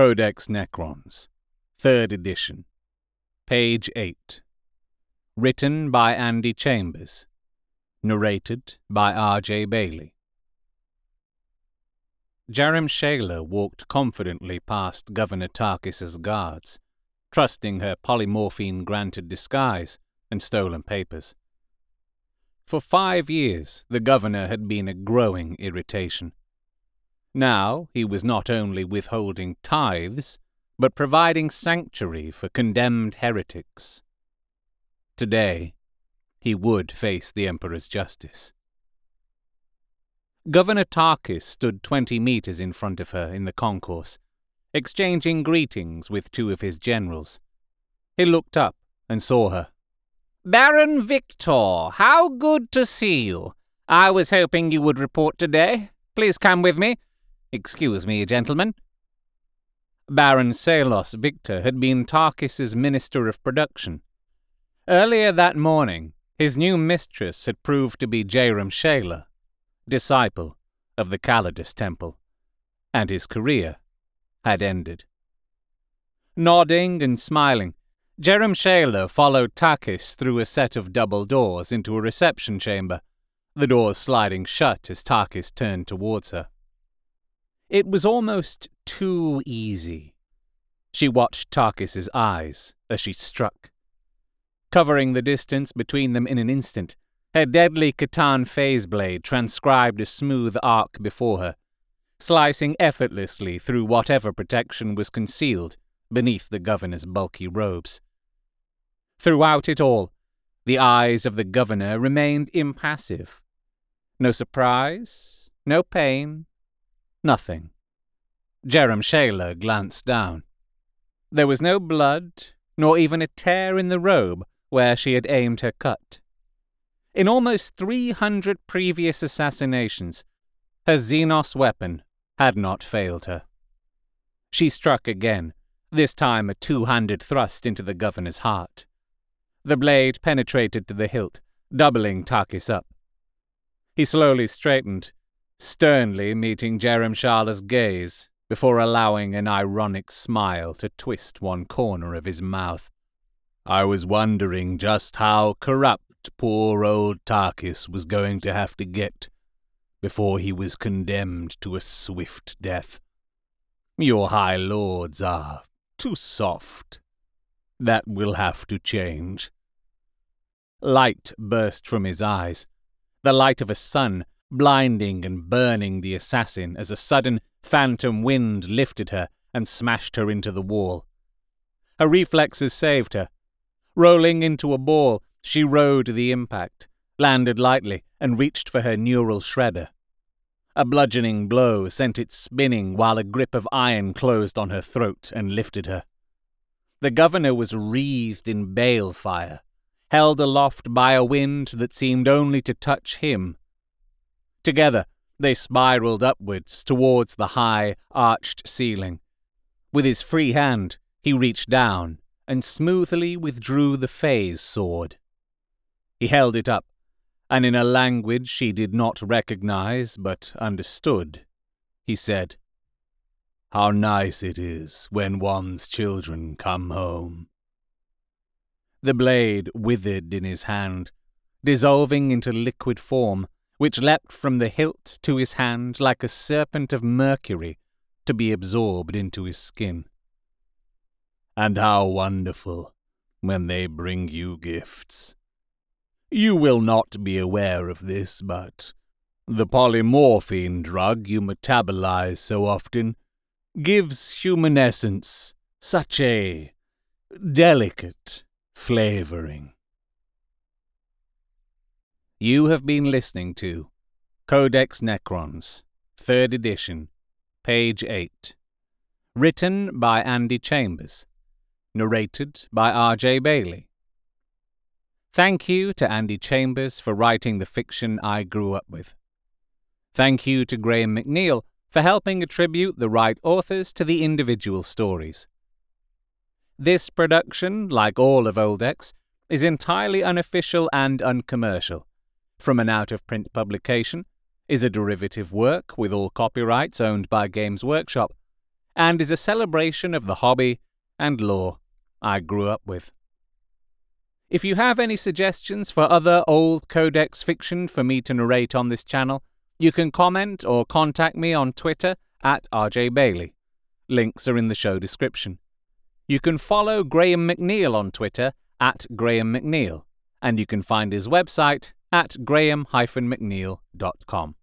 Codex Necrons, 3rd edition, page 8. Written by Andy Chambers. Narrated by R.J. Bailey. Jerem Shayler walked confidently past Governor Tarkis's guards, trusting her polymorphine granted disguise and stolen papers. For five years, the governor had been a growing irritation. Now he was not only withholding tithes, but providing sanctuary for condemned heretics. Today, he would face the Emperor's justice. Governor Tarkis stood twenty meters in front of her in the concourse, exchanging greetings with two of his generals. He looked up and saw her. Baron Victor, how good to see you. I was hoping you would report today. Please come with me. Excuse me, gentlemen. Baron Salos Victor had been Tarkis's Minister of Production. Earlier that morning, his new mistress had proved to be Jerem Shayler, disciple of the Callidus Temple, and his career had ended. Nodding and smiling, Jerem Shayler followed Tarkis through a set of double doors into a reception chamber, the doors sliding shut as Tarkis turned towards her. It was almost too easy. She watched Tarkis's eyes as she struck. Covering the distance between them in an instant, her deadly C'tan phase blade transcribed a smooth arc before her, slicing effortlessly through whatever protection was concealed beneath the governor's bulky robes. Throughout it all, the eyes of the governor remained impassive. No surprise, no pain, Nothing. Jerem Shayler glanced down. There was no blood, nor even a tear in the robe where she had aimed her cut. In almost three hundred previous assassinations, her Xenos weapon had not failed her. She struck again, this time a two handed thrust into the governor's heart. The blade penetrated to the hilt, doubling Tarkis up. He slowly straightened sternly meeting Jerem Shayler's gaze before allowing an ironic smile to twist one corner of his mouth. I was wondering just how corrupt poor old Tarkis was going to have to get before he was condemned to a swift death. Your high lords are too soft. That will have to change. Light burst from his eyes, the light of a sun blinding and burning the assassin as a sudden phantom wind lifted her and smashed her into the wall. Her reflexes saved her. Rolling into a ball, she rode the impact, landed lightly, and reached for her neural shredder. A bludgeoning blow sent it spinning while a grip of iron closed on her throat and lifted her. The governor was wreathed in balefire, held aloft by a wind that seemed only to touch him Together, they spiraled upwards towards the high, arched ceiling. With his free hand, he reached down and smoothly withdrew the phase sword. He held it up, and in a language she did not recognize but understood, he said, How nice it is when one's children come home. The blade withered in his hand, dissolving into liquid form which leapt from the hilt to his hand like a serpent of mercury to be absorbed into his skin. And how wonderful when they bring you gifts. You will not be aware of this, but the polymorphine drug you metabolize so often gives human essence such a delicate flavoring. You have been listening to Codex Necrons, 3rd edition, page 8. Written by Andy Chambers. Narrated by R.J. Bailey. Thank you to Andy Chambers for writing the fiction I grew up with. Thank you to Graham McNeill for helping attribute the right authors to the individual stories. This production, like all of Oldex, is entirely unofficial and uncommercial from an out of print publication, is a derivative work with all copyrights owned by Games Workshop, and is a celebration of the hobby and lore I grew up with. If you have any suggestions for other old Codex fiction for me to narrate on this channel, you can comment or contact me on Twitter at RJ Bailey. Links are in the show description. You can follow Graham McNeill on Twitter at Graham McNeill, and you can find his website at graham-mcneill.com.